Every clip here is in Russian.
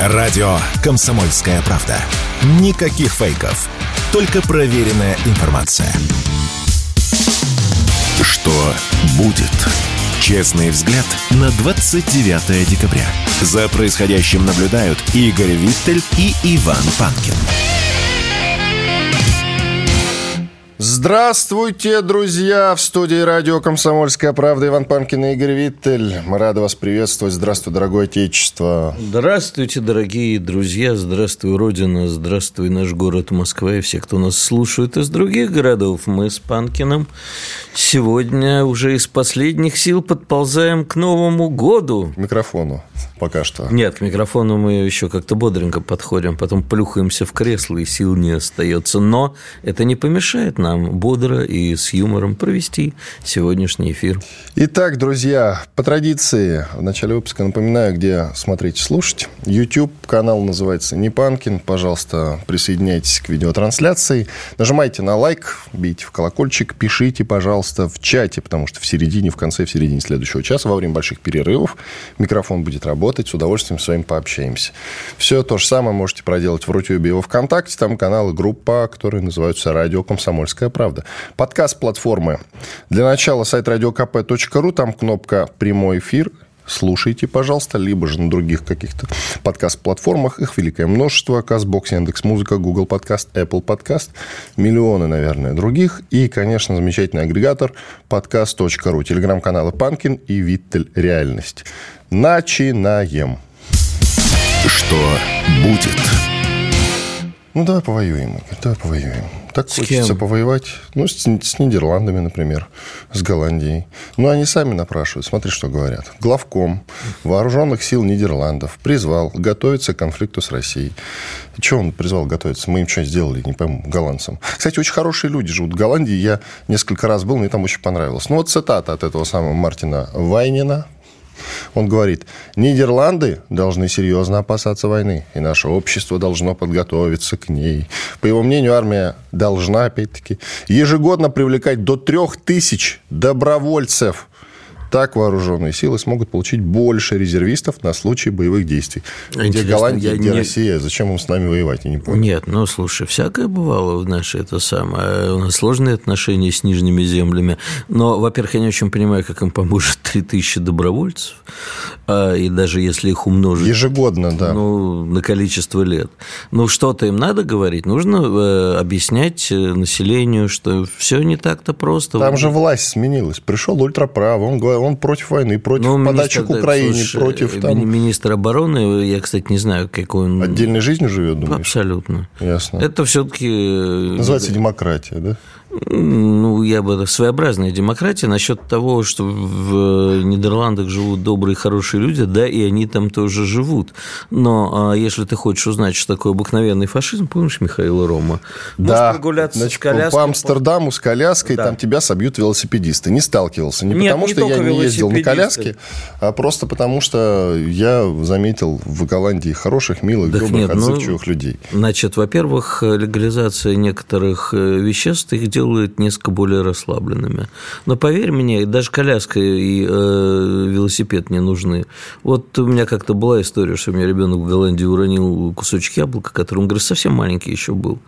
Радио «Комсомольская правда». Никаких фейков. Только проверенная информация. Что будет? Честный взгляд на 29 декабря. За происходящим наблюдают Игорь Виттель и Иван Панкин. Здравствуйте, друзья! В студии радио «Комсомольская правда» Иван Панкин и Игорь Виттель. Мы рады вас приветствовать. Здравствуй, дорогое Отечество. Здравствуйте, дорогие друзья. Здравствуй, Родина. Здравствуй, наш город Москва и все, кто нас слушает из других городов. Мы с Панкиным сегодня уже из последних сил подползаем к Новому году. К микрофону пока что. Нет, к микрофону мы еще как-то бодренько подходим, потом плюхаемся в кресло, и сил не остается. Но это не помешает нам нам бодро и с юмором провести сегодняшний эфир. Итак, друзья, по традиции, в начале выпуска напоминаю, где смотреть, слушать. YouTube канал называется Непанкин. Пожалуйста, присоединяйтесь к видеотрансляции. Нажимайте на лайк, бейте в колокольчик, пишите, пожалуйста, в чате, потому что в середине, в конце, в середине следующего часа, во время больших перерывов, микрофон будет работать, с удовольствием с вами пообщаемся. Все то же самое можете проделать в Рутюбе и во Вконтакте. Там каналы, группа, которые называются «Радио Комсомольская «Комсомольская правда». Подкаст платформы. Для начала сайт radiokp.ru, там кнопка «Прямой эфир», слушайте, пожалуйста, либо же на других каких-то подкаст-платформах. Их великое множество. Казбокс, Яндекс Музыка, Google Подкаст, Apple Подкаст. Миллионы, наверное, других. И, конечно, замечательный агрегатор подкаст.ру. Телеграм-каналы Панкин и Виттель Реальность. Начинаем. Что будет? Ну, давай повоюем, Игорь, давай повоюем. Так с хочется кем? повоевать. Ну, с, с Нидерландами, например, с Голландией. Ну, они сами напрашивают. Смотри, что говорят. Главком вооруженных сил Нидерландов призвал готовиться к конфликту с Россией. Чего он призвал готовиться? Мы им что сделали, не пойму, голландцам. Кстати, очень хорошие люди живут в Голландии. Я несколько раз был, мне там очень понравилось. Ну, вот цитата от этого самого Мартина Вайнина, он говорит, Нидерланды должны серьезно опасаться войны, и наше общество должно подготовиться к ней. По его мнению, армия должна, опять-таки, ежегодно привлекать до трех тысяч добровольцев так вооруженные силы смогут получить больше резервистов на случай боевых действий. Интересно, где Голландия, где не... Россия? Зачем им с нами воевать? Я не понял. Нет, ну, слушай, всякое бывало в наше это самое. У нас сложные отношения с нижними землями. Но, во-первых, я не очень понимаю, как им поможет 3000 добровольцев. А, и даже если их умножить... Ежегодно, да. Ну, на количество лет. Ну, что-то им надо говорить. Нужно э, объяснять э, населению, что все не так-то просто. Там же власть сменилась. Пришел ультраправый, он он против войны, против ну, подачи к Украине, слушай, против там... Министр обороны, я, кстати, не знаю, какой он... Отдельной жизнью живет, думаешь? Абсолютно. Ясно. Это все-таки... Э, Называется демократия, да? Ну, я бы своеобразная демократия насчет того, что в Нидерландах живут добрые, хорошие люди, да, и они там тоже живут. Но а если ты хочешь узнать, что такое обыкновенный фашизм, помнишь Михаила Рома? Да, прогуляться Значит, с коляской. По Амстердаму с коляской, да. там тебя собьют велосипедисты. Не сталкивался. Не Нет, потому, не что я не ездил на коляске, а просто потому, что я заметил в Голландии хороших, милых, так добрых, нет, ну, отзывчивых ну, людей. Значит, во-первых, легализация некоторых э, веществ, их делает несколько более расслабленными. Но поверь мне, даже коляска и э, велосипед не нужны. Вот у меня как-то была история, что у меня ребенок в Голландии уронил кусочек яблока, который, он говорит, совсем маленький еще был.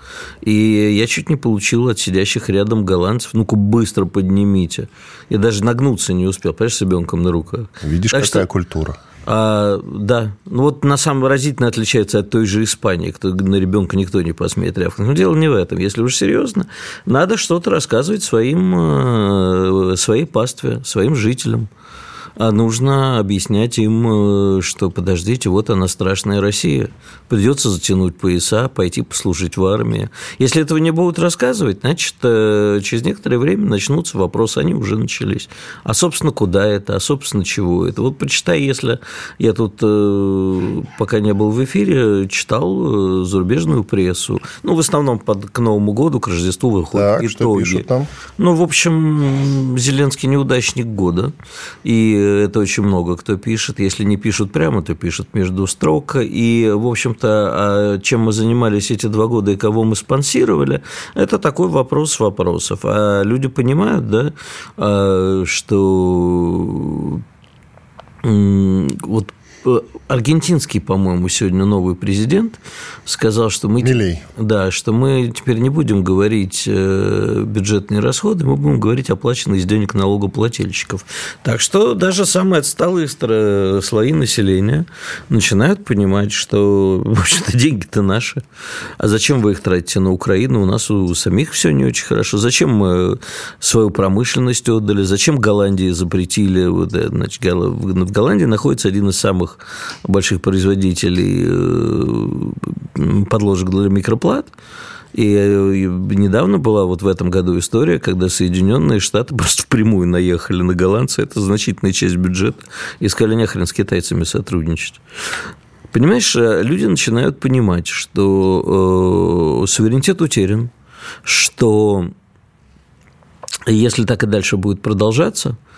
И я чуть не получил от сидящих рядом голландцев, ну-ка быстро поднимите. Я даже нагнуться не успел, понимаешь, с ребенком на руках. Видишь, так какая что... культура. А, да, ну вот на самом выразительно отличается от той же Испании, кто на ребенка никто не посмеет рявкнуть. Но дело не в этом. Если уж серьезно, надо что-то рассказывать своим, э, своей пастве, своим жителям а нужно объяснять им, э, что подождите, вот она страшная Россия. Придется затянуть пояса, пойти послужить в армии. Если этого не будут рассказывать, значит, э, через некоторое время начнутся вопросы, они уже начались. А, собственно, куда это, а, собственно, чего это? Вот почитай, если я тут, э, пока не был в эфире, читал зарубежную прессу. Ну, в основном под, к Новому году, к Рождеству выходят так, итоги. Что пишут там? Ну, в общем, Зеленский неудачник года. И это очень много кто пишет. Если не пишут прямо, то пишут между строк. И, в общем-то, а чем мы занимались эти два года и кого мы спонсировали, это такой вопрос вопросов. А люди понимают, да, а, что вот аргентинский, по-моему, сегодня новый президент сказал, что мы, Милей. да, что мы теперь не будем говорить э, бюджетные расходы, мы будем говорить оплаченные из денег налогоплательщиков. Так что даже самые отсталые слои населения начинают понимать, что вообще-то деньги-то наши. А зачем вы их тратите на Украину? У нас у самих все не очень хорошо. Зачем мы свою промышленность отдали? Зачем Голландии запретили? Значит, в Голландии находится один из самых больших производителей э, подложек для микроплат. И недавно была вот в этом году история, когда Соединенные Штаты просто впрямую наехали на голландцев, это значительная часть бюджета, и сказали, нахрен с китайцами сотрудничать. Понимаешь, э, люди начинают понимать, что э, суверенитет утерян, что если так и дальше будет продолжаться –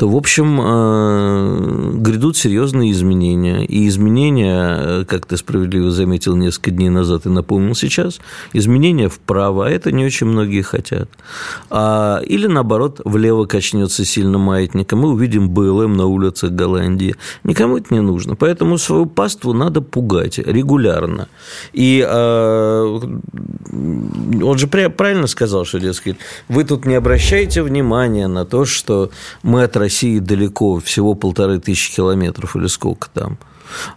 то, в общем, э, грядут серьезные изменения. И изменения, как ты справедливо заметил несколько дней назад и напомнил сейчас, изменения вправо, а это не очень многие хотят. А, или, наоборот, влево качнется сильно маятник, мы увидим БЛМ на улицах Голландии. Никому это не нужно. Поэтому свою паству надо пугать регулярно. И а, он же правильно сказал, что, дескать, вы тут не обращайте внимания на то, что мы от далеко, всего полторы тысячи километров или сколько там.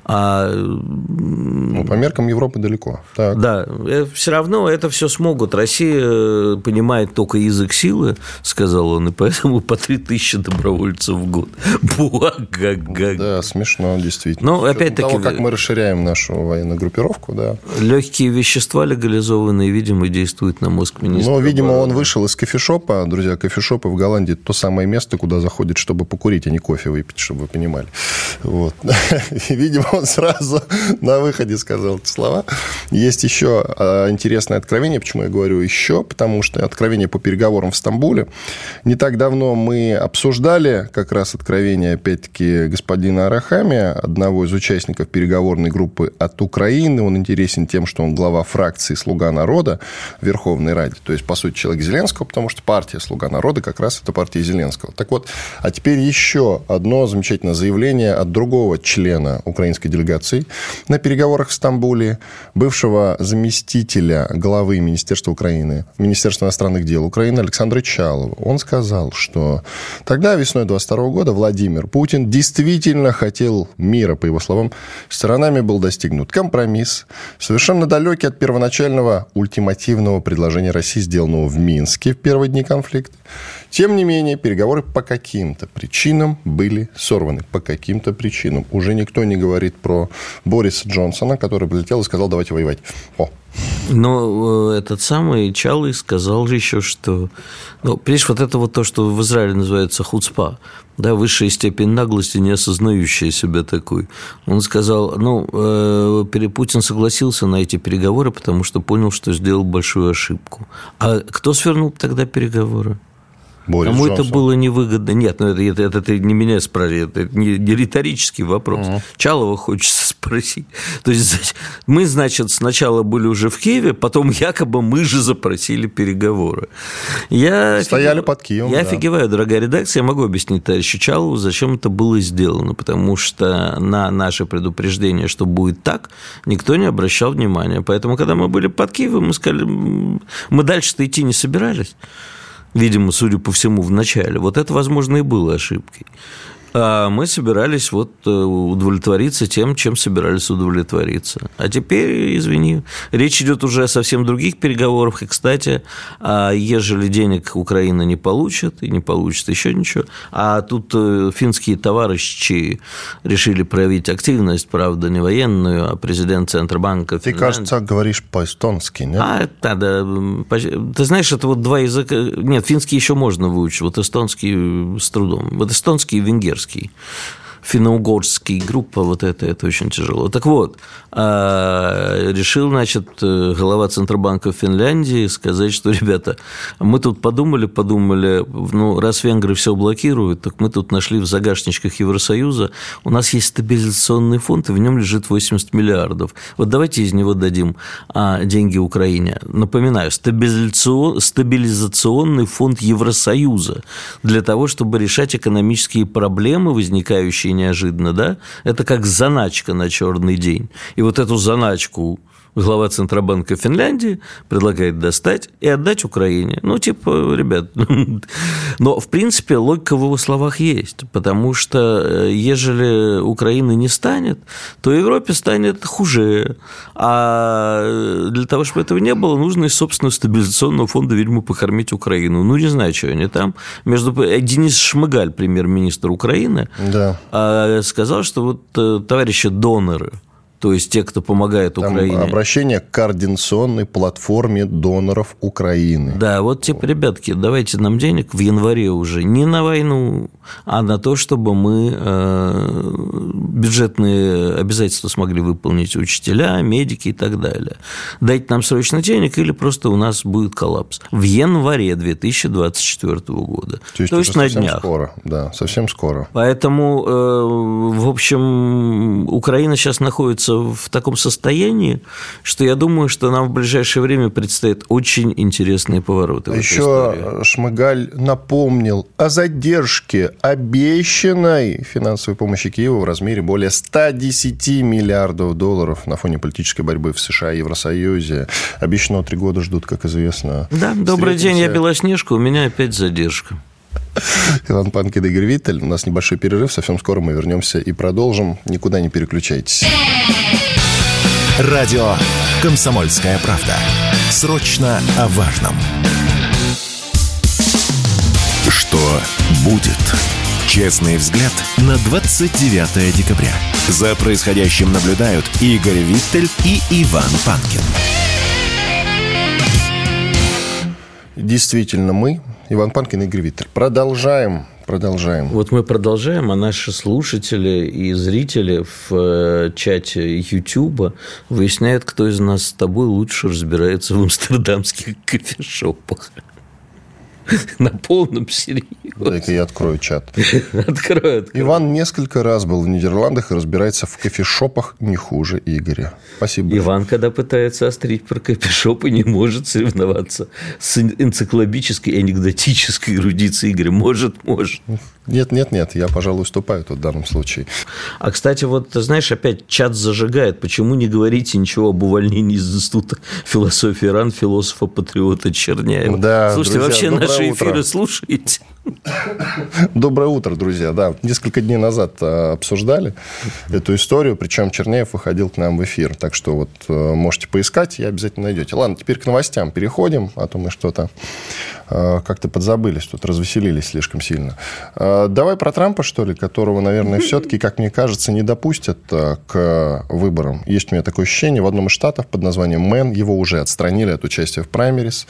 А... Ну, по меркам Европы далеко. Так. Да, э, все равно это все смогут. Россия э, понимает только язык силы, сказал он, и поэтому по 3000 добровольцев в год. Буага. Да, смешно, действительно. Но опять-таки... того, как мы расширяем нашу военную группировку, да. Легкие вещества легализованные, видимо, действуют на мозг министра. Но, видимо, он вышел из кофешопа. Друзья, кофешопы в Голландии то самое место, куда заходит, чтобы покурить, а не кофе выпить, чтобы вы понимали. Вот. видимо, он сразу на выходе сказал эти слова. Есть еще а, интересное откровение. Почему я говорю еще? Потому что откровение по переговорам в Стамбуле. Не так давно мы обсуждали как раз откровение, опять-таки, господина Арахами, одного из участников переговорной группы от Украины. Он интересен тем, что он глава фракции «Слуга народа» в Верховной Раде. То есть, по сути, человек Зеленского, потому что партия «Слуга народа» как раз это партия Зеленского. Так вот, а теперь еще одно замечательное заявление от другого члена украинской делегации на переговорах в Стамбуле, бывшего заместителя главы Министерства Украины, Министерства иностранных дел Украины Александра Чалова. Он сказал, что тогда, весной 22 года, Владимир Путин действительно хотел мира, по его словам, сторонами был достигнут компромисс, совершенно далекий от первоначального ультимативного предложения России, сделанного в Минске в первые дни конфликта. Тем не менее, переговоры по каким-то причинам были сорваны. По каким-то причинам. Уже никто не говорит про Бориса Джонсона, который прилетел и сказал, давайте воевать. О, но э, этот самый Чалый сказал же еще, что... Ну, понимаешь, вот это вот то, что в Израиле называется хуцпа, да, высшая степень наглости, не осознающая себя такой. Он сказал, ну, э, Путин согласился на эти переговоры, потому что понял, что сделал большую ошибку. А кто свернул тогда переговоры? Борис Кому Джонсон. это было невыгодно? Нет, ну это, это, это, это не меня спрашивает, это не, не риторический вопрос. Угу. Чалова хочется спросить. То есть мы, значит, сначала были уже в Киеве, потом якобы мы же запросили переговоры. Я Стояли офиг... под Киевом. Я да. офигеваю, дорогая редакция, я могу объяснить товарищу Чалову, зачем это было сделано, потому что на наше предупреждение, что будет так, никто не обращал внимания. Поэтому, когда мы были под Киевом, мы сказали, мы дальше-то идти не собирались видимо, судя по всему, в начале. Вот это, возможно, и было ошибкой. А мы собирались вот э, удовлетвориться тем, чем собирались удовлетвориться. А теперь, извини, речь идет уже о совсем других переговорах. И, кстати, а ежели денег Украина не получит, и не получит еще ничего, а тут э, финские товарищи решили проявить активность, правда, не военную, а президент Центробанка. Ты, Финляндии. кажется, говоришь по-эстонски, нет? А, да, да. Ты знаешь, это вот два языка... Нет, финский еще можно выучить, вот эстонский с трудом. Вот эстонский и венгерский Венгерский финно-угорский группа, вот это, это очень тяжело. Так вот, а, решил, значит, э, глава Центробанка Финляндии сказать, что, ребята, мы тут подумали, подумали, ну, раз венгры все блокируют, так мы тут нашли в загашничках Евросоюза, у нас есть стабилизационный фонд, и в нем лежит 80 миллиардов. Вот давайте из него дадим а, деньги Украине. Напоминаю, стабилизацион, стабилизационный фонд Евросоюза для того, чтобы решать экономические проблемы, возникающие неожиданно, да, это как заначка на черный день. И вот эту заначку глава Центробанка Финляндии предлагает достать и отдать Украине. Ну, типа, ребят, но, в принципе, логика в его словах есть, потому что, э, ежели Украины не станет, то Европе станет хуже, а для того, чтобы этого не было, нужно из собственного стабилизационного фонда, видимо, покормить Украину. Ну, не знаю, что они там. Между... Э, Денис Шмыгаль, премьер-министр Украины, да. Сказал, что вот э, товарищи доноры – то есть те, кто помогает Там Украине. Обращение к координационной платформе доноров Украины. Да, вот типа, ребятки, давайте нам денег в январе уже не на войну, а на то, чтобы мы э, бюджетные обязательства смогли выполнить учителя, медики и так далее. Дайте нам срочно денег, или просто у нас будет коллапс. В январе 2024 года. То есть, то есть на днях. скоро, да, совсем скоро. Поэтому, э, в общем, Украина сейчас находится находится в таком состоянии, что я думаю, что нам в ближайшее время предстоят очень интересные повороты. А еще Шмыгаль напомнил о задержке обещанной финансовой помощи Киеву в размере более 110 миллиардов долларов на фоне политической борьбы в США и Евросоюзе. Обещанного три года ждут, как известно. Да, добрый день, я Белоснежка, у меня опять задержка. Иван Панкин, Игорь Виттель. У нас небольшой перерыв. Совсем скоро мы вернемся и продолжим. Никуда не переключайтесь. Радио «Комсомольская правда». Срочно о важном. Что будет? Честный взгляд на 29 декабря. За происходящим наблюдают Игорь Виттель и Иван Панкин. Действительно, мы, Иван Панкин и Игорь продолжаем Продолжаем. Вот мы продолжаем, а наши слушатели и зрители в э, чате YouTube выясняют, кто из нас с тобой лучше разбирается в амстердамских кофешопах. На полном серьезе. Дай-ка я открою чат. Открою, открою. Иван несколько раз был в Нидерландах и разбирается в кофешопах не хуже Игоря. Спасибо. Иван, когда пытается острить про кофешопы, не может соревноваться с энциклопической и анекдотической эрудицией Игоря. Может, может. Нет, нет, нет, я, пожалуй, уступаю тут в данном случае. А, кстати, вот, знаешь, опять чат зажигает. Почему не говорите ничего об увольнении из Института философии РАН философа-патриота Черняева? Да, Слушайте, друзья, вообще наши утро. эфиры слушаете? Доброе утро, друзья. Да, несколько дней назад а, обсуждали эту историю, причем Чернеев выходил к нам в эфир. Так что вот э, можете поискать и обязательно найдете. Ладно, теперь к новостям переходим, а то мы что-то э, как-то подзабылись, тут развеселились слишком сильно. Э, давай про Трампа, что ли, которого, наверное, все-таки, как мне кажется, не допустят к выборам. Есть у меня такое ощущение, в одном из штатов под названием Мэн его уже отстранили от участия в праймериз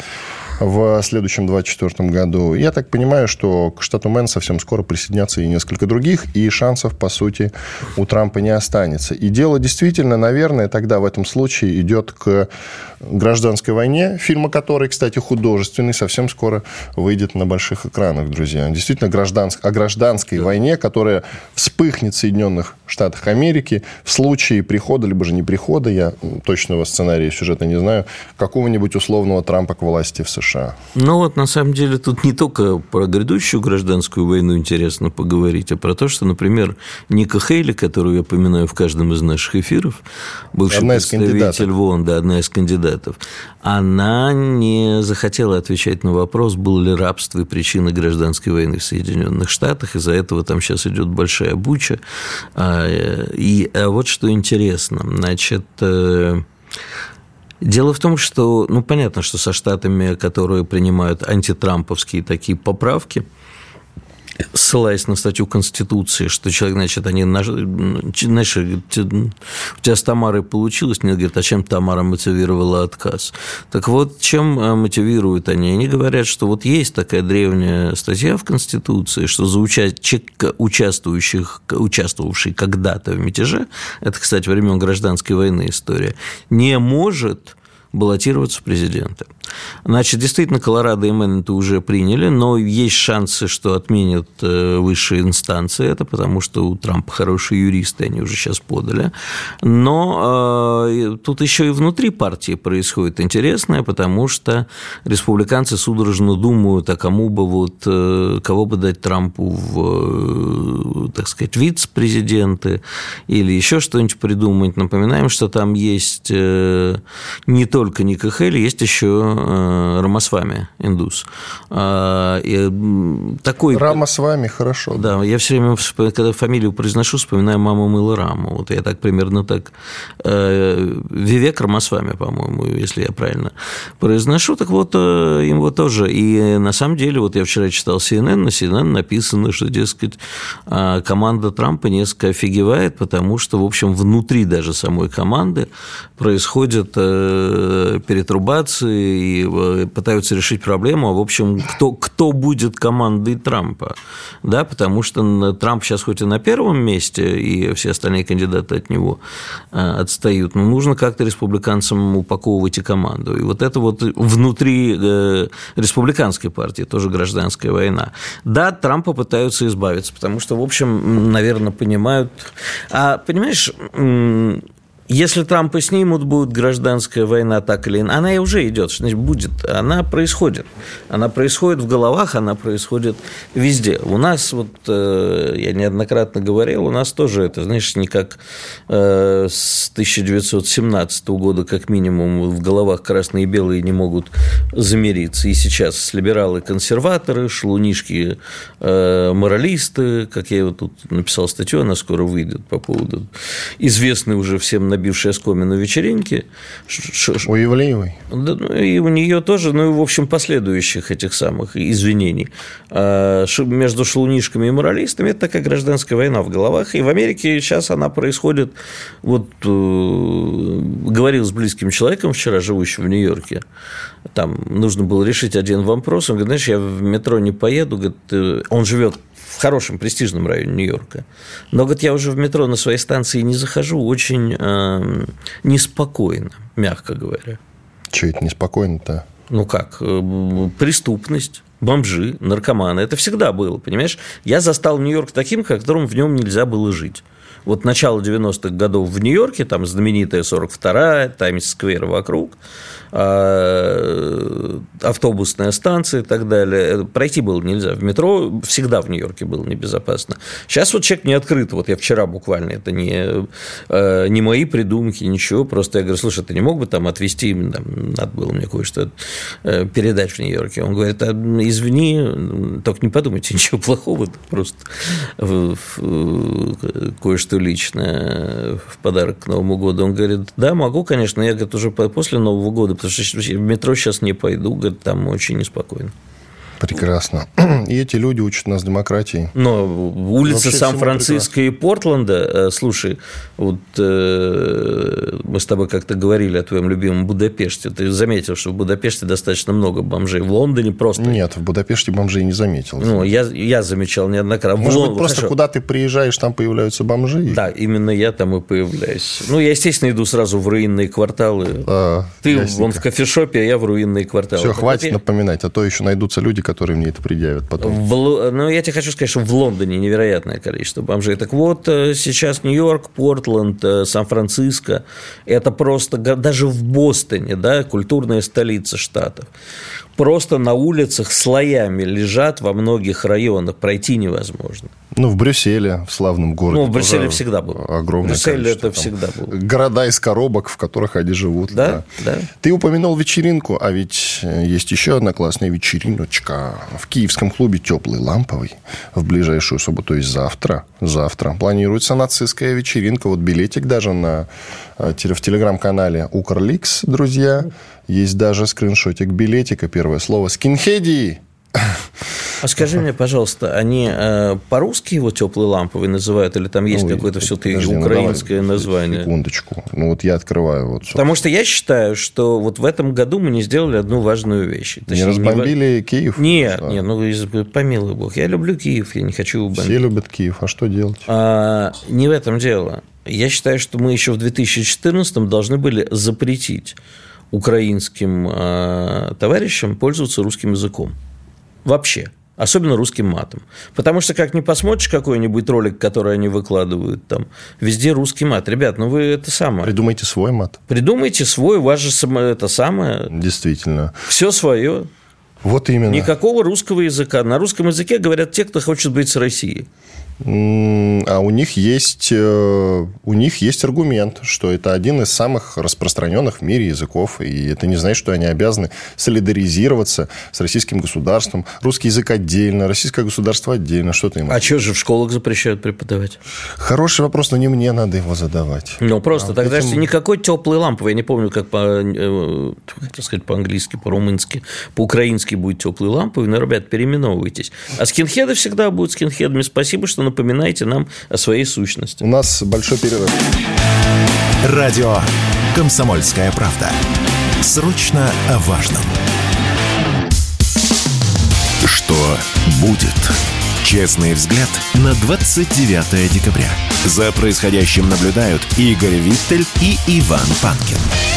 в следующем 2024 году. Я так понимаю, что к штату Мэн совсем скоро присоединятся и несколько других, и шансов, по сути, у Трампа не останется. И дело действительно, наверное, тогда в этом случае идет к гражданской войне, фильм о которой, кстати, художественный, совсем скоро выйдет на больших экранах, друзья. Действительно, гражданск... о гражданской да. войне, которая вспыхнет в Соединенных Штатах Америки в случае прихода, либо же не прихода, я точного сценария сюжета не знаю, какого-нибудь условного Трампа к власти в США. Ну вот, на самом деле, тут не только про грядущую гражданскую войну интересно поговорить, а про то, что, например, Ника Хейли, которую я поминаю в каждом из наших эфиров, бывший одна представитель ВОН, да, одна из кандидатов, она не захотела отвечать на вопрос, было ли рабство и причина гражданской войны в Соединенных Штатах. Из-за этого там сейчас идет большая буча. И а вот что интересно. Значит, э, Дело в том, что, ну, понятно, что со штатами, которые принимают антитрамповские такие поправки – ссылаясь на статью Конституции, что человек, значит, они, знаешь, у тебя с Тамарой получилось, мне говорят, а чем Тамара мотивировала отказ? Так вот, чем э, мотивируют они? Они говорят, что вот есть такая древняя статья в Конституции, что за уча... участвующих, участвовавший когда-то в мятеже, это, кстати, времен гражданской войны история, не может баллотироваться в президенты. Значит, действительно, Колорадо и Мэн это уже приняли, но есть шансы, что отменят э, высшие инстанции это, потому что у Трампа хорошие юристы, они уже сейчас подали. Но э, тут еще и внутри партии происходит интересное, потому что республиканцы судорожно думают, а кому бы вот, э, кого бы дать Трампу в, э, так сказать, вице-президенты или еще что-нибудь придумать. Напоминаем, что там есть э, не только Ника Хелли, есть еще э, Рамасвами, индус. А, и такой... Рамасвами, хорошо. Да, я все время, когда фамилию произношу, вспоминаю маму Мыло Раму. Вот я так примерно так... Э, Вивек Рамасвами, по-моему, если я правильно произношу. Так вот, им вот тоже. И на самом деле, вот я вчера читал CNN, на CNN написано, что, дескать, а, команда Трампа несколько офигевает, потому что, в общем, внутри даже самой команды происходят э, перетрубации и пытаются решить проблему, а в общем, кто, кто будет командой Трампа, да, потому что Трамп сейчас хоть и на первом месте, и все остальные кандидаты от него э, отстают, но нужно как-то республиканцам упаковывать и команду. И вот это вот внутри э, республиканской партии тоже гражданская война. Да, Трампа пытаются избавиться, потому что, в общем, наверное, понимают... А, понимаешь, если Трампа снимут, будет гражданская война так или иначе. Она и уже идет, значит, будет. Она происходит. Она происходит в головах, она происходит везде. У нас, вот э, я неоднократно говорил, у нас тоже это, знаешь, не как э, с 1917 года, как минимум, в головах красные и белые не могут замириться. И сейчас либералы-консерваторы, шлунишки э, моралисты, как я вот тут написал статью, она скоро выйдет по поводу известной уже всем набившая оскомину вечеринки. У Евлеевой? Да, ну, и у нее тоже, ну, и, в общем, последующих этих самых извинений. А, между шелунишками и моралистами это такая гражданская война в головах. И в Америке сейчас она происходит, вот э, говорил с близким человеком вчера, живущим в Нью-Йорке, там нужно было решить один вопрос. Он говорит, знаешь, я в метро не поеду. Говорит, э, он живет в хорошем, престижном районе Нью-Йорка. Но, говорит, я уже в метро на своей станции не захожу очень э, неспокойно, мягко говоря. Чего это неспокойно-то? Ну как, э, преступность, бомжи, наркоманы. Это всегда было, понимаешь? Я застал Нью-Йорк таким, которым в нем нельзя было жить. Вот начало 90-х годов в Нью-Йорке, там знаменитая 42-я, Таймс-сквер вокруг – автобусная станция и так далее. Пройти было нельзя. В метро всегда в Нью-Йорке было небезопасно. Сейчас вот чек не открыт. Вот я вчера буквально, это не, э, не мои придумки, ничего. Просто я говорю, слушай, ты не мог бы там отвезти, там, надо было мне кое-что э, передать в Нью-Йорке. Он говорит, а, извини, только не подумайте ничего плохого, просто кое-что личное в подарок к Новому году. Он говорит, да, могу, конечно, я, говорит, уже после Нового года потому в метро сейчас не пойду, говорит, там очень неспокойно. Прекрасно. И эти люди учат нас демократии. Но улицы Сан-Франциско и Портленда, э, слушай, вот э, мы с тобой как-то говорили о твоем любимом Будапеште. Ты заметил, что в Будапеште достаточно много бомжей. В Лондоне просто... Нет, в Будапеште бомжей не заметил. Ну, я, я замечал неоднократно. Может быть, просто Хорошо. куда ты приезжаешь, там появляются бомжи? Да, именно я там и появляюсь. Ну, я, естественно, иду сразу в руинные кварталы. А, ты ясненько. вон в кофешопе, а я в руинные кварталы. Все, хватит напоминать, а то еще найдутся люди, которые которые мне это предъявят потом. В, ну, я тебе хочу сказать, что в Лондоне невероятное количество бомжей. Так вот, э, сейчас Нью-Йорк, Портленд, э, Сан-Франциско, это просто, даже в Бостоне, да, культурная столица штатов, просто на улицах слоями лежат во многих районах, пройти невозможно. Ну, в Брюсселе, в славном городе. Ну, в Брюсселе всегда был. Огромное Брюсселе это всегда было. Города из коробок, в которых они живут. Да, да, да. Ты упомянул вечеринку, а ведь э, есть еще одна классная вечериночка в киевском клубе «Теплый ламповый» в ближайшую субботу, то есть завтра. Завтра планируется нацистская вечеринка. Вот билетик даже на, в телеграм-канале Укрликс, друзья. Есть даже скриншотик билетика. Первое слово «Скинхеди». А скажи мне, пожалуйста, они э, по-русски его теплый ламповый называют, или там есть ну, какое-то все-таки украинское ну, название? Секундочку. Ну, вот я открываю. Вот, Потому что я считаю, что вот в этом году мы не сделали одну важную вещь. Точнее, не разбомбили не... Киев? Нет, что? нет, ну, помилуй бог. Я люблю Киев, я не хочу его бомбить. Все любят Киев, а что делать? А, не в этом дело. Я считаю, что мы еще в 2014 должны были запретить украинским э, товарищам пользоваться русским языком. Вообще. Особенно русским матом. Потому что, как не посмотришь какой-нибудь ролик, который они выкладывают, там везде русский мат. Ребят, ну вы это самое. Придумайте свой мат. Придумайте свой, у вас же это самое. Действительно. Все свое. Вот именно. Никакого русского языка. На русском языке говорят те, кто хочет быть с Россией. А у них есть э, у них есть аргумент, что это один из самых распространенных в мире языков, и это не значит, что они обязаны солидаризироваться с российским государством. Русский язык отдельно, российское государство отдельно. Что-то им. А что же в школах запрещают преподавать? Хороший вопрос, но не мне надо его задавать. Ну просто а тогда этим... никакой теплой лампы, я не помню, как по э, как сказать по-английски, по-румынски, по-украински будет теплой лампой. Ну, ребят, переименовывайтесь. А скинхеды всегда будут скинхедами. Спасибо, что напоминайте нам о своей сущности. У нас большой перерыв. Радио «Комсомольская правда». Срочно о важном. Что будет? Честный взгляд на 29 декабря. За происходящим наблюдают Игорь Виттель и Иван Панкин.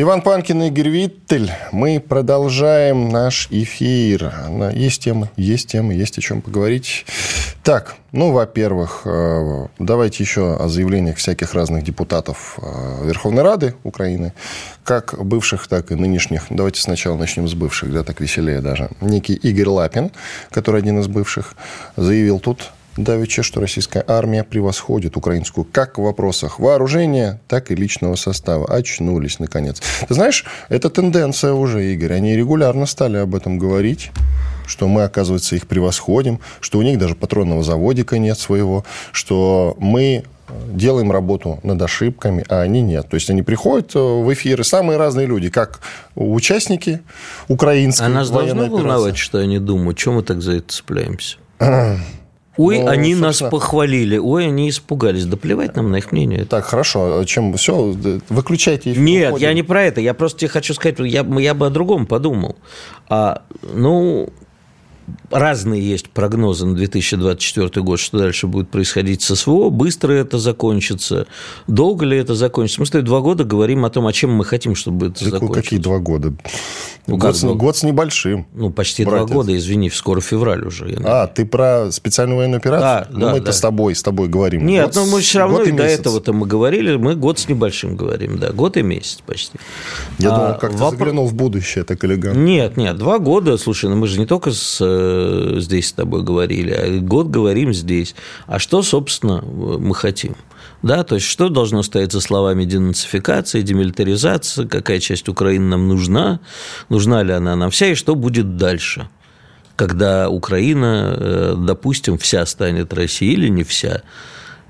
Иван Панкин Игорь Виттель. Мы продолжаем наш эфир. Есть темы, есть темы, есть о чем поговорить. Так, ну, во-первых, э, давайте еще о заявлениях всяких разных депутатов э, Верховной Рады Украины, как бывших, так и нынешних. Давайте сначала начнем с бывших, да, так веселее даже. Некий Игорь Лапин, который один из бывших, заявил тут давеча, что российская армия превосходит украинскую как в вопросах вооружения, так и личного состава. Очнулись, наконец. Ты знаешь, это тенденция уже, Игорь. Они регулярно стали об этом говорить что мы, оказывается, их превосходим, что у них даже патронного заводика нет своего, что мы делаем работу над ошибками, а они нет. То есть они приходят э, в эфиры, самые разные люди, как участники украинской А нас должно операции. волновать, что они думают? Чем мы так за это цепляемся? Ой, ну, они собственно... нас похвалили, ой, они испугались. Да плевать нам на их мнение. Так, хорошо. Чем все? Выключайте эфир. Нет, уходим. я не про это. Я просто тебе хочу сказать, я, я бы о другом подумал. А, ну, разные есть прогнозы на 2024 год, что дальше будет происходить с СВО, быстро это закончится, долго ли это закончится. Мы с тобой два года говорим о том, о чем мы хотим, чтобы это закончилось. Какие два года? Ну, год, с, год с небольшим. Ну, почти братец. два года, извини, скоро февраль уже. а, ты про специальную военную операцию? Да, ну, да, мы да. с тобой, с тобой говорим. Нет, год, но мы все равно и, и до этого-то мы говорили, мы год с небольшим говорим, да, год и месяц почти. Я а, думал, как воп... ты заглянул в будущее так элегантно. Нет, нет, два года, слушай, ну мы же не только с Э, здесь с тобой говорили, а год говорим здесь. А что, собственно, мы хотим? Да, то есть, что должно стоять за словами денацификации, демилитаризация, какая часть Украины нам нужна, нужна ли она нам вся, и что будет дальше, когда Украина, э, допустим, вся станет Россией или не вся,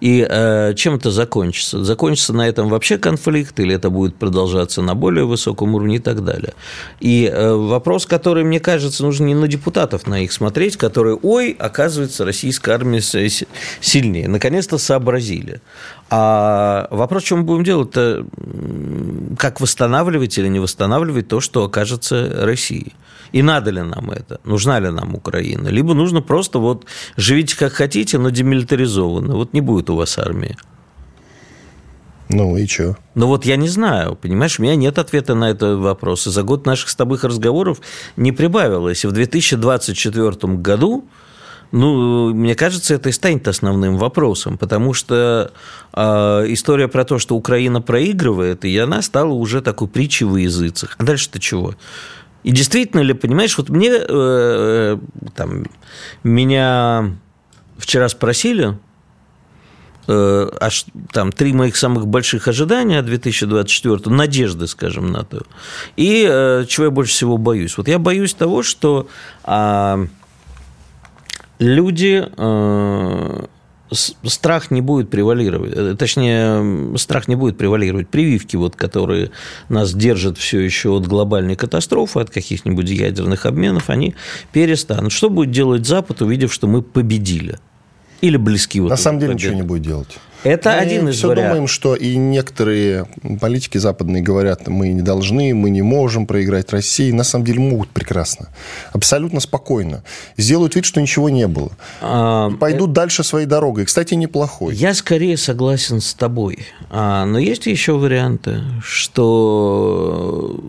и э, чем это закончится? Закончится на этом вообще конфликт, или это будет продолжаться на более высоком уровне и так далее. И э, вопрос, который, мне кажется, нужно не на депутатов на их смотреть, которые, ой, оказывается, российская армия сильнее. Наконец-то сообразили. А вопрос, что мы будем делать, это как восстанавливать или не восстанавливать то, что окажется Россией. И надо ли нам это? Нужна ли нам Украина? Либо нужно просто вот живите как хотите, но демилитаризованно. Вот не будет у вас армии. Ну и что? Ну вот я не знаю, понимаешь, у меня нет ответа на этот вопрос. И за год наших с тобой разговоров не прибавилось. И в 2024 году ну, мне кажется, это и станет основным вопросом, потому что э, история про то, что Украина проигрывает, и она стала уже такой притчей в языцах. А дальше-то чего? И действительно ли, понимаешь, вот мне э, там, меня вчера спросили, э, аж там три моих самых больших ожидания 2024, надежды, скажем, на то. И э, чего я больше всего боюсь? Вот я боюсь того, что э, люди э, страх не будет превалировать, э, точнее, страх не будет превалировать. Прививки, вот, которые нас держат все еще от глобальной катастрофы, от каких-нибудь ядерных обменов, они перестанут. Что будет делать Запад, увидев, что мы победили? Или близки вот На самом деле победы? ничего не будет делать. Это мы один из все вариантов. думаем, что и некоторые политики западные говорят, мы не должны, мы не можем проиграть России. На самом деле могут прекрасно. Абсолютно спокойно. Сделают вид, что ничего не было. А, Пойдут э... дальше своей дорогой. Кстати, неплохой. Я скорее согласен с тобой. А, но есть еще варианты, что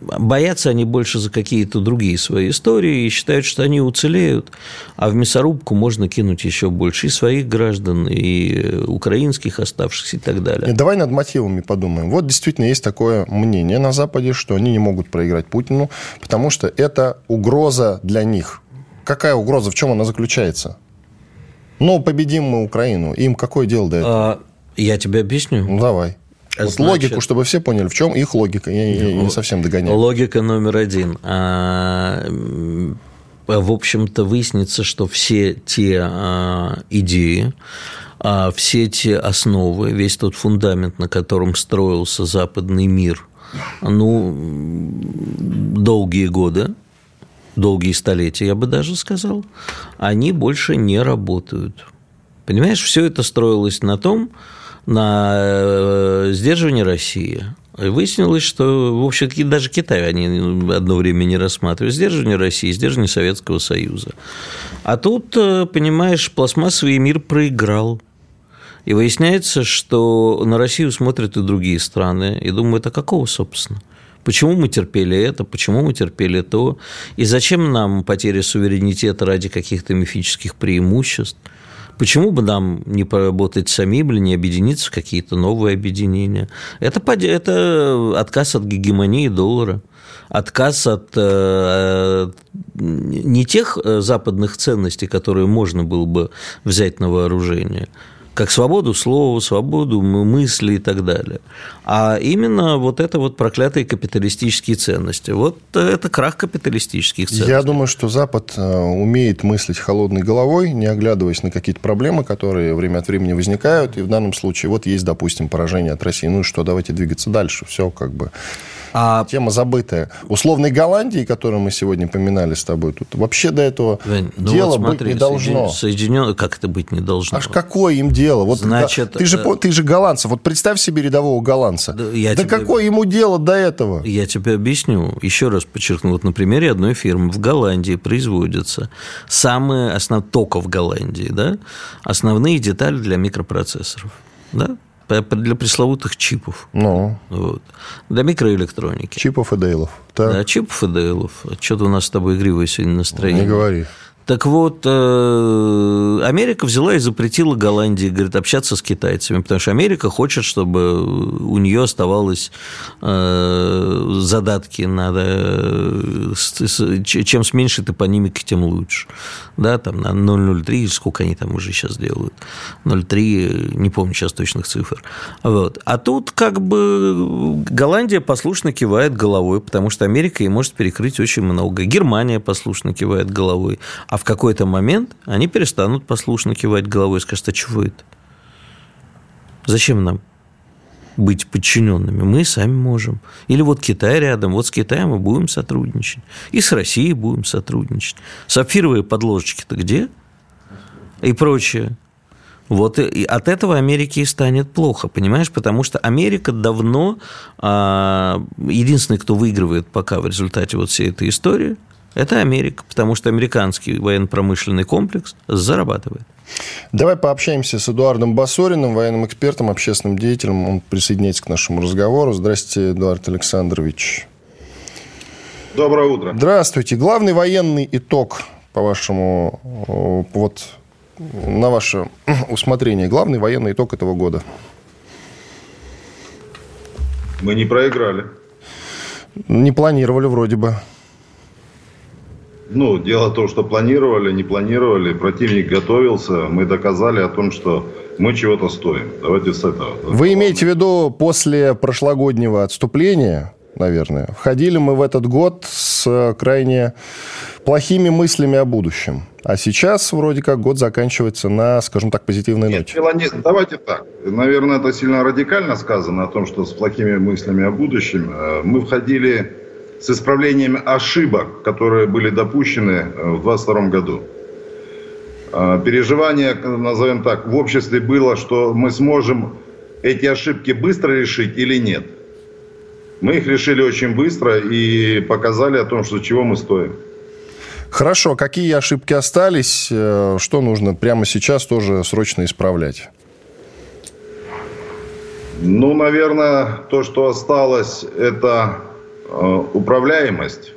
Боятся они больше за какие-то другие свои истории и считают, что они уцелеют, а в мясорубку можно кинуть еще больше и своих граждан, и украинских оставшихся и так далее. Давай над мотивами подумаем. Вот действительно есть такое мнение на Западе, что они не могут проиграть Путину, потому что это угроза для них. Какая угроза? В чем она заключается? Ну, победим мы Украину. Им какое дело до этого? А, я тебе объясню. Ну, давай. Вот Значит, логику, чтобы все поняли, в чем их логика. Я, я не совсем догоняю. Логика номер один. А, в общем-то, выяснится, что все те а, идеи, а, все те основы, весь тот фундамент, на котором строился западный мир, ну, долгие годы, долгие столетия, я бы даже сказал, они больше не работают. Понимаешь, все это строилось на том, на э, сдерживание России. Выяснилось, что, в общем, даже Китай они одно время не рассматривали. Сдерживание России, сдерживание Советского Союза. А тут, э, понимаешь, пластмассовый мир проиграл. И выясняется, что на Россию смотрят и другие страны, и думают, а какого, собственно? Почему мы терпели это, почему мы терпели то, и зачем нам потеря суверенитета ради каких-то мифических преимуществ – Почему бы нам не поработать самим или не объединиться в какие-то новые объединения? Это, это отказ от гегемонии доллара отказ от э, не тех э, западных ценностей, которые можно было бы взять на вооружение, как свободу слова, свободу мысли и так далее. А именно вот это вот проклятые капиталистические ценности. Вот это крах капиталистических ценностей. Я думаю, что Запад э, умеет мыслить холодной головой, не оглядываясь на какие-то проблемы, которые время от времени возникают. И в данном случае вот есть, допустим, поражение от России. Ну и что, давайте двигаться дальше. Все как бы а... Тема забытая. Условной Голландии, которую мы сегодня поминали с тобой, тут вообще до этого Жень, ну дела вот смотри, быть не должно. Соединен... Как это быть не должно? Аж какое им дело? Вот Значит, ты, же, э... ты же голландцев. Вот представь себе рядового голландца. Да, я да тебе... какое ему дело до этого? Я тебе объясню. Еще раз подчеркну. Вот на примере одной фирмы в Голландии производятся самые основные, только в Голландии, да, основные детали для микропроцессоров. Да? Для пресловутых чипов. Ну. Вот. Для микроэлектроники. Чипов и дейлов. Так. Да, чипов и дейлов. Что-то у нас с тобой игривое сегодня настроение. Не говори. Так вот, э, Америка взяла и запретила Голландии, говорит, общаться с китайцами, потому что Америка хочет, чтобы у нее оставалось э, задатки, надо, чем с меньшей топонимикой, тем лучше. Да, там на 0,03, сколько они там уже сейчас делают, 0,3, не помню сейчас точных цифр. Вот. А тут как бы Голландия послушно кивает головой, потому что Америка ей может перекрыть очень много. Германия послушно кивает головой. А в какой-то момент они перестанут послушно кивать головой и скажут, а чего это? Зачем нам быть подчиненными? Мы сами можем. Или вот Китай рядом, вот с Китаем мы будем сотрудничать. И с Россией будем сотрудничать. Сапфировые подложечки-то где? И прочее. Вот и от этого Америке и станет плохо, понимаешь? Потому что Америка давно а, единственный, кто выигрывает пока в результате вот всей этой истории – это Америка, потому что американский военно-промышленный комплекс зарабатывает. Давай пообщаемся с Эдуардом Басориным, военным экспертом, общественным деятелем. Он присоединяется к нашему разговору. Здравствуйте, Эдуард Александрович. Доброе утро. Здравствуйте. Главный военный итог, по-вашему, вот на ваше усмотрение, главный военный итог этого года? Мы не проиграли. Не планировали вроде бы. Ну, дело в том, что планировали, не планировали, противник готовился, мы доказали о том, что мы чего-то стоим. Давайте с этого. Вы имеете в виду после прошлогоднего отступления, наверное, входили мы в этот год с крайне плохими мыслями о будущем. А сейчас вроде как год заканчивается на, скажем так, позитивной Нет, ноте. Дело не... Давайте так. Наверное, это сильно радикально сказано о том, что с плохими мыслями о будущем. Э, мы входили с исправлением ошибок, которые были допущены э, в 2022 году. э, переживание, назовем так, в обществе было, что мы сможем эти ошибки быстро решить или нет. Мы их решили очень быстро и показали о том, что чего мы стоим. Хорошо, какие ошибки остались, э, что нужно прямо сейчас тоже срочно исправлять? Ну, наверное, то, что осталось, это управляемость.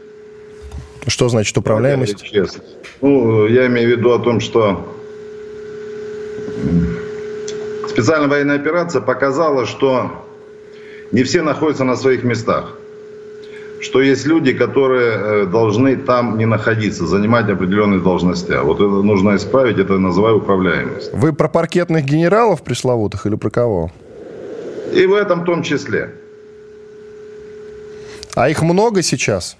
Что значит управляемость? Ну, я имею в виду о том, что специальная военная операция показала, что не все находятся на своих местах. Что есть люди, которые э, должны там не находиться, занимать определенные должности. Вот это нужно исправить, это называю управляемость. Вы про паркетных генералов пресловутых или про кого? И в этом том числе. А их много сейчас?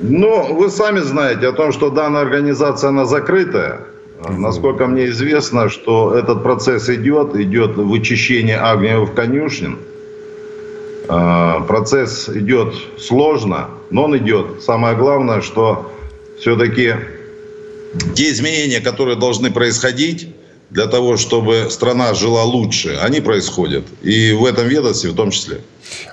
Ну, вы сами знаете о том, что данная организация, она закрытая. Насколько мне известно, что этот процесс идет, идет вычищение огневых конюшен. А, процесс идет сложно, но он идет. Самое главное, что все-таки те изменения, которые должны происходить, для того, чтобы страна жила лучше, они происходят. И в этом ведомстве в том числе.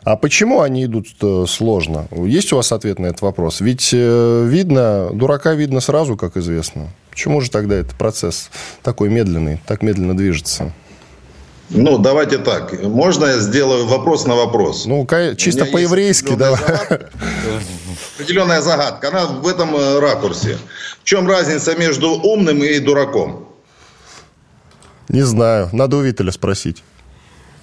А почему они идут э, сложно? Есть у вас ответ на этот вопрос? Ведь э, видно, дурака видно сразу, как известно. Почему же тогда этот процесс такой медленный, так медленно движется? Ну, давайте так. Можно я сделаю вопрос на вопрос? Ну, чисто по-еврейски, да. Определенная загадка. Она в этом э, ракурсе. В чем разница между умным и дураком? Не знаю. Надо у Виталя спросить.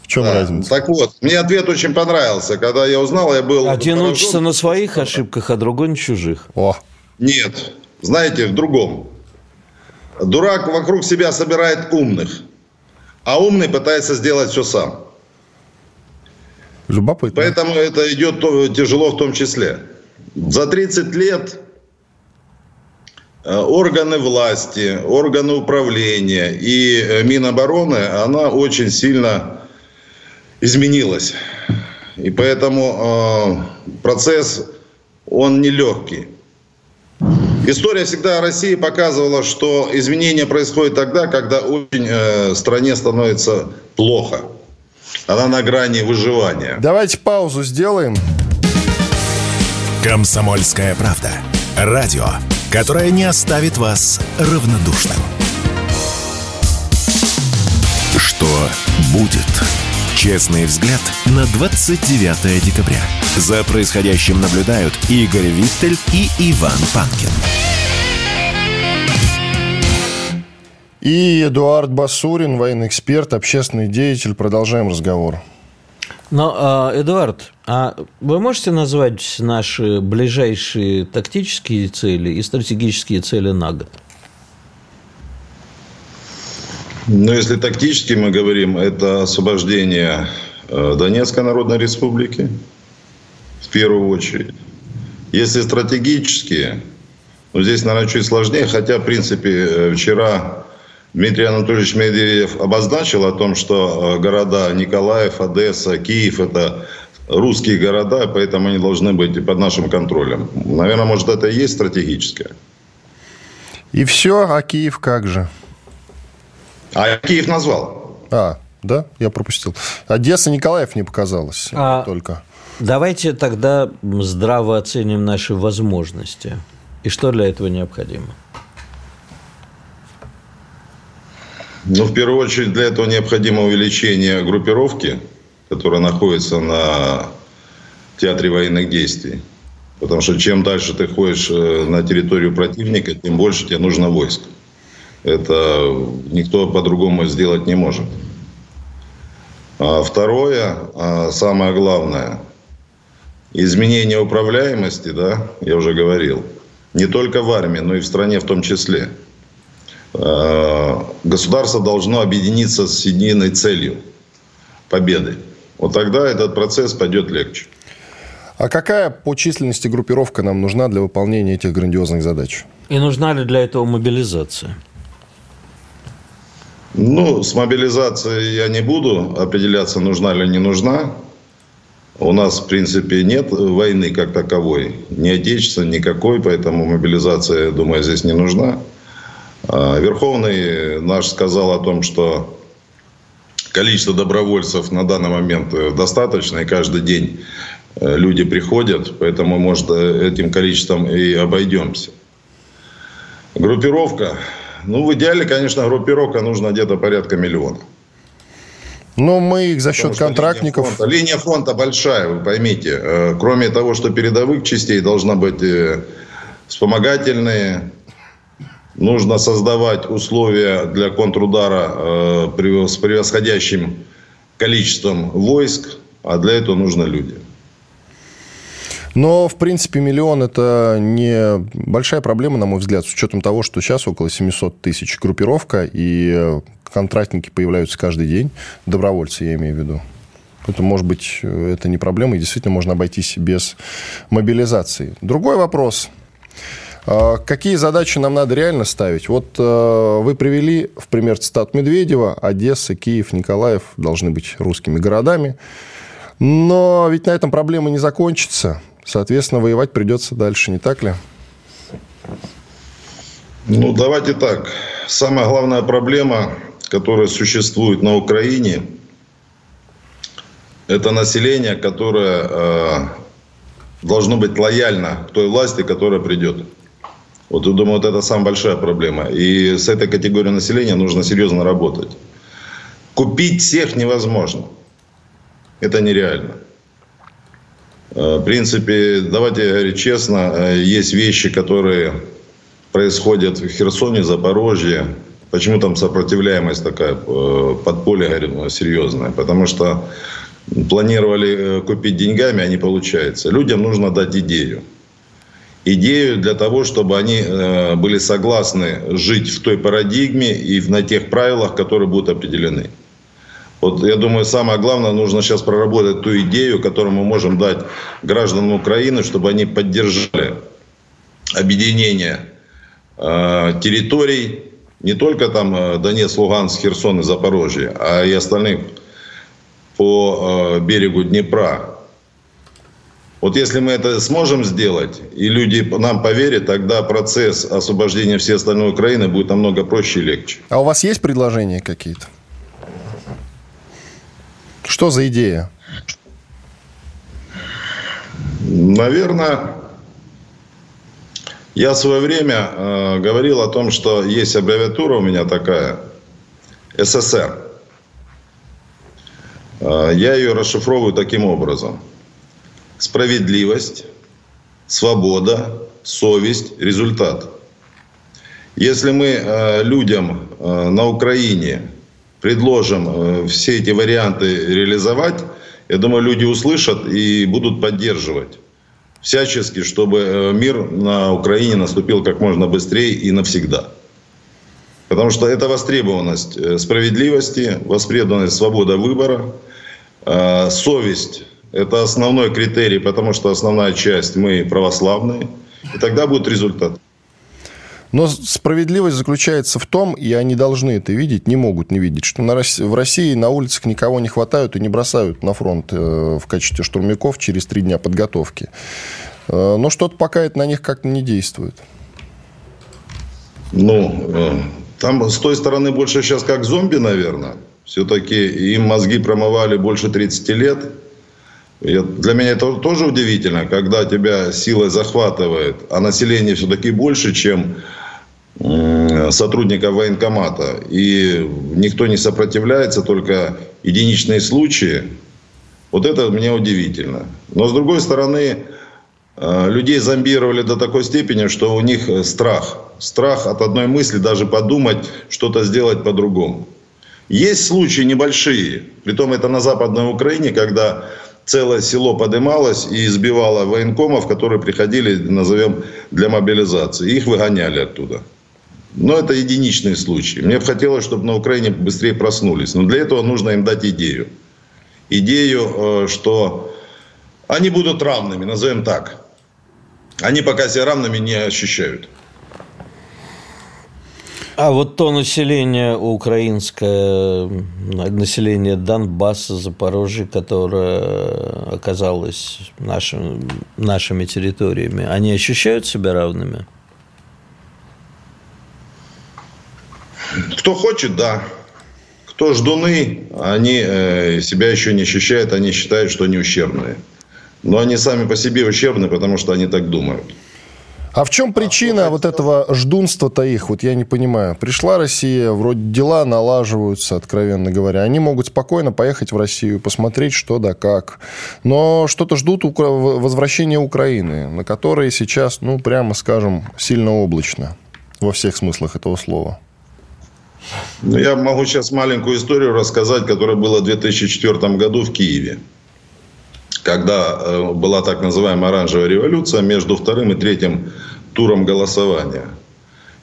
В чем да. разница? Так вот, мне ответ очень понравился. Когда я узнал, я был... Один поражен. учится на своих ошибках, а другой на чужих. О. Нет. Знаете, в другом. Дурак вокруг себя собирает умных, а умный пытается сделать все сам. Любопытно. Поэтому это идет тяжело в том числе. За 30 лет Э, органы власти, органы управления и э, Минобороны, она очень сильно изменилась. И поэтому э, процесс, он нелегкий. История всегда России показывала, что изменения происходят тогда, когда очень э, стране становится плохо. Она на грани выживания. Давайте паузу сделаем. Комсомольская правда. Радио которая не оставит вас равнодушным. Что будет? Честный взгляд на 29 декабря. За происходящим наблюдают Игорь Виттель и Иван Панкин. И Эдуард Басурин, военный эксперт, общественный деятель. Продолжаем разговор. Но, а, Эдуард, а вы можете назвать наши ближайшие тактические цели и стратегические цели на год? Ну, если тактически мы говорим, это освобождение э, Донецкой Народной Республики, в первую очередь. Если стратегические, ну, здесь, наверное, чуть сложнее, хотя, в принципе, э, вчера Дмитрий Анатольевич Медведев обозначил о том, что э, города Николаев, Одесса, Киев – это русские города, поэтому они должны быть под нашим контролем. Наверное, может, это и есть стратегическое. И все, а Киев как же? А Киев назвал. А, да, я пропустил. Одесса, Николаев не показалось а только. Давайте тогда здраво оценим наши возможности. И что для этого необходимо? Ну, в первую очередь, для этого необходимо увеличение группировки, которая находится на театре военных действий. Потому что чем дальше ты ходишь э, на территорию противника, тем больше тебе нужно войск. Это никто по-другому сделать не может. А второе, а самое главное, изменение управляемости, да, я уже говорил, не только в армии, но и в стране в том числе – государство должно объединиться с единой целью победы. Вот тогда этот процесс пойдет легче. А какая по численности группировка нам нужна для выполнения этих грандиозных задач? И нужна ли для этого мобилизация? Ну, с мобилизацией я не буду определяться, нужна или не нужна. У нас, в принципе, нет войны как таковой. Ни отечественной, никакой, поэтому мобилизация, я думаю, здесь не нужна. А, Верховный наш сказал о том, что количество добровольцев на данный момент э, достаточно, и каждый день э, люди приходят, поэтому, может, э, этим количеством и обойдемся. Группировка. Ну, в идеале, конечно, группировка нужно где-то порядка миллиона. Но мы их за счет контрактников... Линия фронта, линия фронта большая, вы поймите. Кроме того, что передовых частей должна быть вспомогательные, нужно создавать условия для контрудара э, с превосходящим количеством войск, а для этого нужны люди. Но, в принципе, миллион – это не большая проблема, на мой взгляд, с учетом того, что сейчас около 700 тысяч группировка, и контрактники появляются каждый день, добровольцы, я имею в виду. Это, может быть, это не проблема, и действительно можно обойтись без мобилизации. Другой вопрос – какие задачи нам надо реально ставить? Вот э, вы привели в пример цитат Медведева. Одесса, Киев, Николаев должны быть русскими городами. Но ведь на этом проблема не закончится. Соответственно, воевать придется дальше, не так ли? Ну, давайте так. Самая главная проблема, которая существует на Украине, это население, которое э, должно быть лояльно к той власти, которая придет. Вот я думаю, вот это самая большая проблема. И с этой категорией населения нужно серьезно работать. Купить всех невозможно. Это нереально. Э, в принципе, давайте говорить честно, э, есть вещи, которые происходят в Херсоне, Запорожье. Почему там сопротивляемость такая, э, подполье говорю, серьезная? Потому что планировали купить деньгами, а не получается. Людям нужно дать идею идею для того, чтобы они э, были согласны жить в той парадигме и на тех правилах, которые будут определены. Вот я думаю, самое главное, нужно сейчас проработать ту идею, которую мы можем дать гражданам Украины, чтобы они поддержали объединение э, территорий, не только там э, Донецк, Луганск, Херсон и Запорожье, а и остальных по э, берегу Днепра. Вот если мы это сможем сделать, и люди нам поверят, тогда процесс освобождения всей остальной Украины будет намного проще и легче. А у вас есть предложения какие-то? Что за идея? Наверное, я в свое время э, говорил о том, что есть аббревиатура у меня такая, СССР. Э, я ее расшифровываю таким образом – справедливость, свобода, совесть, результат. Если мы э, людям э, на Украине предложим э, все эти варианты реализовать, я думаю, люди услышат и будут поддерживать всячески, чтобы мир на Украине наступил как можно быстрее и навсегда. Потому что это востребованность справедливости, востребованность свобода выбора, совесть это основной критерий, потому что основная часть мы православные. И тогда будет результат. Но справедливость заключается в том, и они должны это видеть, не могут не видеть, что в России на улицах никого не хватают и не бросают на фронт э, в качестве штурмяков через три дня подготовки. Э, но что-то пока это на них как-то не действует. Ну, э, там с той стороны больше сейчас как зомби, наверное. Все-таки им мозги промывали больше 30 лет. Для меня это тоже удивительно, когда тебя сила захватывает, а население все-таки больше, чем сотрудников военкомата. И никто не сопротивляется, только единичные случаи. Вот это мне удивительно. Но с другой стороны, э, людей зомбировали до такой степени, что у них страх. Страх от одной мысли даже подумать, что-то сделать по-другому. Есть случаи небольшие, притом это на Западной Украине, когда целое село подымалось и избивало военкомов, которые приходили, назовем, для мобилизации. Их выгоняли оттуда. Но это единичные случаи. Мне бы хотелось, чтобы на Украине быстрее проснулись. Но для этого нужно им дать идею. Идею, э, что они будут равными, назовем так. Они пока себя равными не ощущают. А вот то население украинское, население Донбасса, Запорожья, которое оказалось нашим, нашими территориями, они ощущают себя равными? Кто хочет, да. Кто ждуны, они э, себя еще не ощущают, они считают, что они ущербные. Но они сами по себе ущербны, потому что они так думают. А в чем причина вот этого ждунства-то их? Вот я не понимаю. Пришла Россия, вроде дела налаживаются, откровенно говоря. Они могут спокойно поехать в Россию, посмотреть, что да как. Но что-то ждут возвращения Украины, на которой сейчас, ну, прямо скажем, сильно облачно. Во всех смыслах этого слова. Ну, я могу сейчас маленькую историю рассказать, которая была в 2004 году в Киеве. Когда э, была так называемая оранжевая революция между вторым и третьим туром голосования.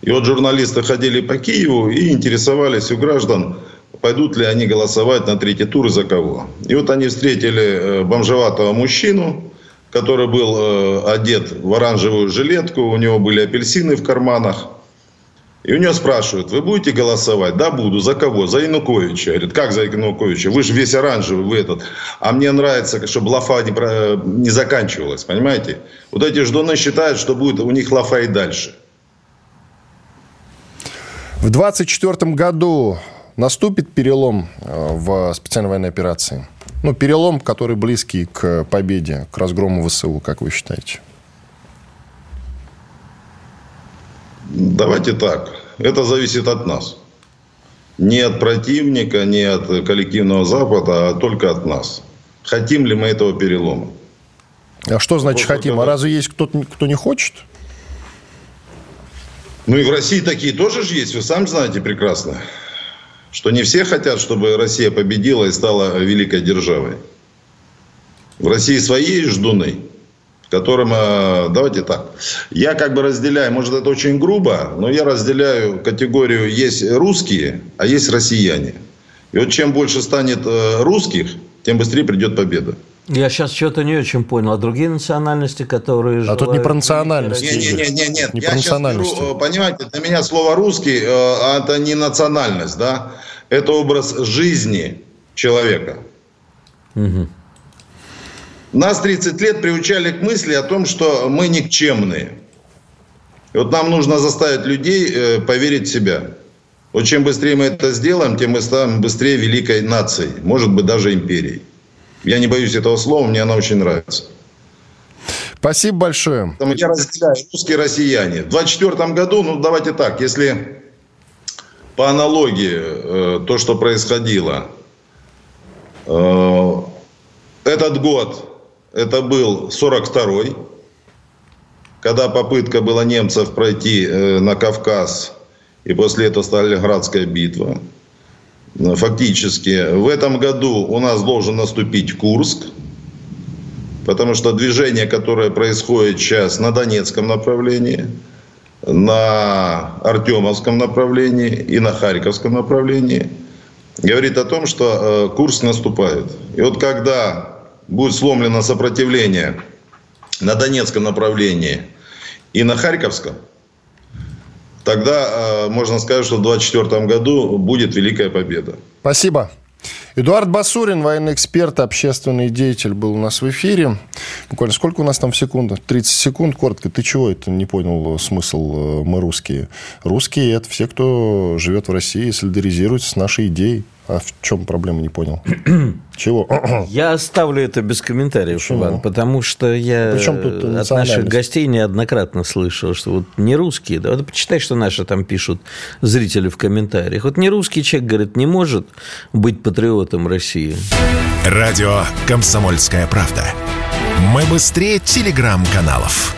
И вот журналисты ходили по Киеву и интересовались у граждан, пойдут ли они голосовать на третий тур и за кого. И вот они встретили э, бомжеватого мужчину, который был э, одет в оранжевую жилетку, у него были апельсины в карманах. И у него спрашивают, вы будете голосовать? Да, буду. За кого? За Януковича. Говорит, как за Януковича? Вы же весь оранжевый, вы этот. А мне нравится, чтобы лафа не, про... не заканчивалась, понимаете? Вот эти ждуны считают, что будет у них лафа и дальше. В 2024 году наступит перелом э, в специальной военной операции? Ну, перелом, который близкий к победе, к разгрому ВСУ, как вы считаете? Давайте так. Это зависит от нас. Не от противника, не от коллективного Запада, а только от нас. Хотим ли мы этого перелома? А что значит вот, хотим? А разве есть кто-то, кто не хочет? Ну и в России такие тоже же есть, вы сами знаете прекрасно. Что не все хотят, чтобы Россия победила и стала великой державой. В России свои ждуны которым, э, давайте так, я как бы разделяю, может это очень грубо, но я разделяю категорию, есть русские, а есть россияне. И вот чем больше станет э, русских, тем быстрее придет победа. Я сейчас что-то не очень понял. А другие национальности, которые... А тут не про национальность. Нет, нет, нет, нет. Не я про национальность. Беру, э, понимаете, для меня слово «русский» это не национальность, да? Это образ жизни человека. Угу. Нас 30 лет приучали к мысли о том, что мы никчемные. И вот нам нужно заставить людей э, поверить в себя. Вот чем быстрее мы это сделаем, тем мы станем быстрее великой нацией, может быть, даже империей. Я не боюсь этого слова, мне оно очень нравится. Спасибо большое. Я разделяю русские россияне. В 24 году, ну давайте так, если по аналогии э, то, что происходило, э, этот год это был 42-й, когда попытка была немцев пройти э, на Кавказ, и после этого Сталинградская битва. Фактически в этом году у нас должен наступить Курск, потому что движение, которое происходит сейчас на Донецком направлении, на Артемовском направлении и на Харьковском направлении, говорит о том, что э, Курск наступает. И вот когда будет сломлено сопротивление на Донецком направлении и на Харьковском, тогда э, можно сказать, что в 2024 году будет Великая Победа. Спасибо. Эдуард Басурин, военный эксперт, общественный деятель, был у нас в эфире. Буквально сколько у нас там в секунду? 30 секунд, коротко. Ты чего это не понял смысл? Э, мы русские. Русские – это все, кто живет в России, солидаризируется с нашей идеей. А в чем проблема, не понял? Чего? Я оставлю это без комментариев, Почему? Иван, потому что я от наших гостей неоднократно слышал, что вот не русские, да, вот почитай, что наши там пишут зрители в комментариях. Вот не русский человек, говорит, не может быть патриотом России. Радио «Комсомольская правда». Мы быстрее телеграм-каналов.